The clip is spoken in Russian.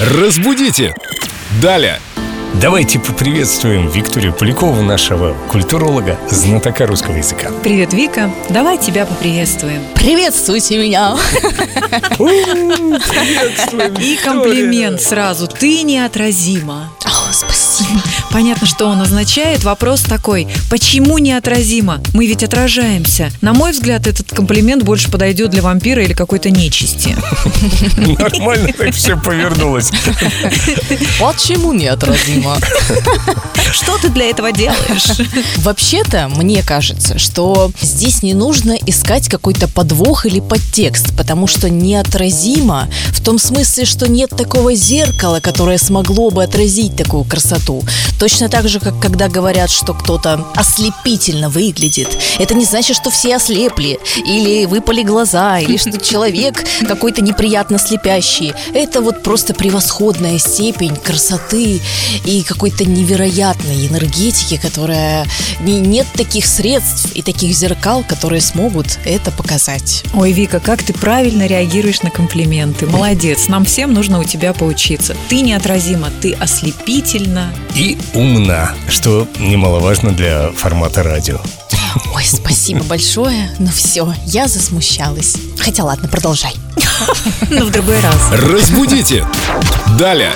Разбудите! Далее! Давайте поприветствуем Викторию Полякову, нашего культуролога, знатока русского языка. Привет, Вика. Давай тебя поприветствуем. Приветствуйте меня! И комплимент сразу. Ты неотразима. Спасибо. Понятно, что он означает. Вопрос такой. Почему неотразимо? Мы ведь отражаемся. На мой взгляд, этот комплимент больше подойдет для вампира или какой-то нечисти. Нормально так все повернулось. Почему неотразимо? Что ты для этого делаешь? Вообще-то, мне кажется, что здесь не нужно искать какой-то подвох или подтекст, потому что неотразимо в том смысле, что нет такого зеркала, которое смогло бы отразить такую красоту. Точно так же, как когда говорят, что кто-то ослепительно выглядит. Это не значит, что все ослепли, или выпали глаза, или что человек какой-то неприятно слепящий. Это вот просто превосходная степень красоты и какой-то невероятной энергетики, которая не, нет таких средств и таких зеркал, которые смогут это показать. Ой, Вика, как ты правильно реагируешь на комплименты. Молодец. Нам всем нужно у тебя поучиться. Ты неотразима, ты ослепительна. И умна, что немаловажно для формата радио. Ой, спасибо большое. Ну все, я засмущалась. Хотя ладно, продолжай. Но в другой раз. Разбудите! Далее!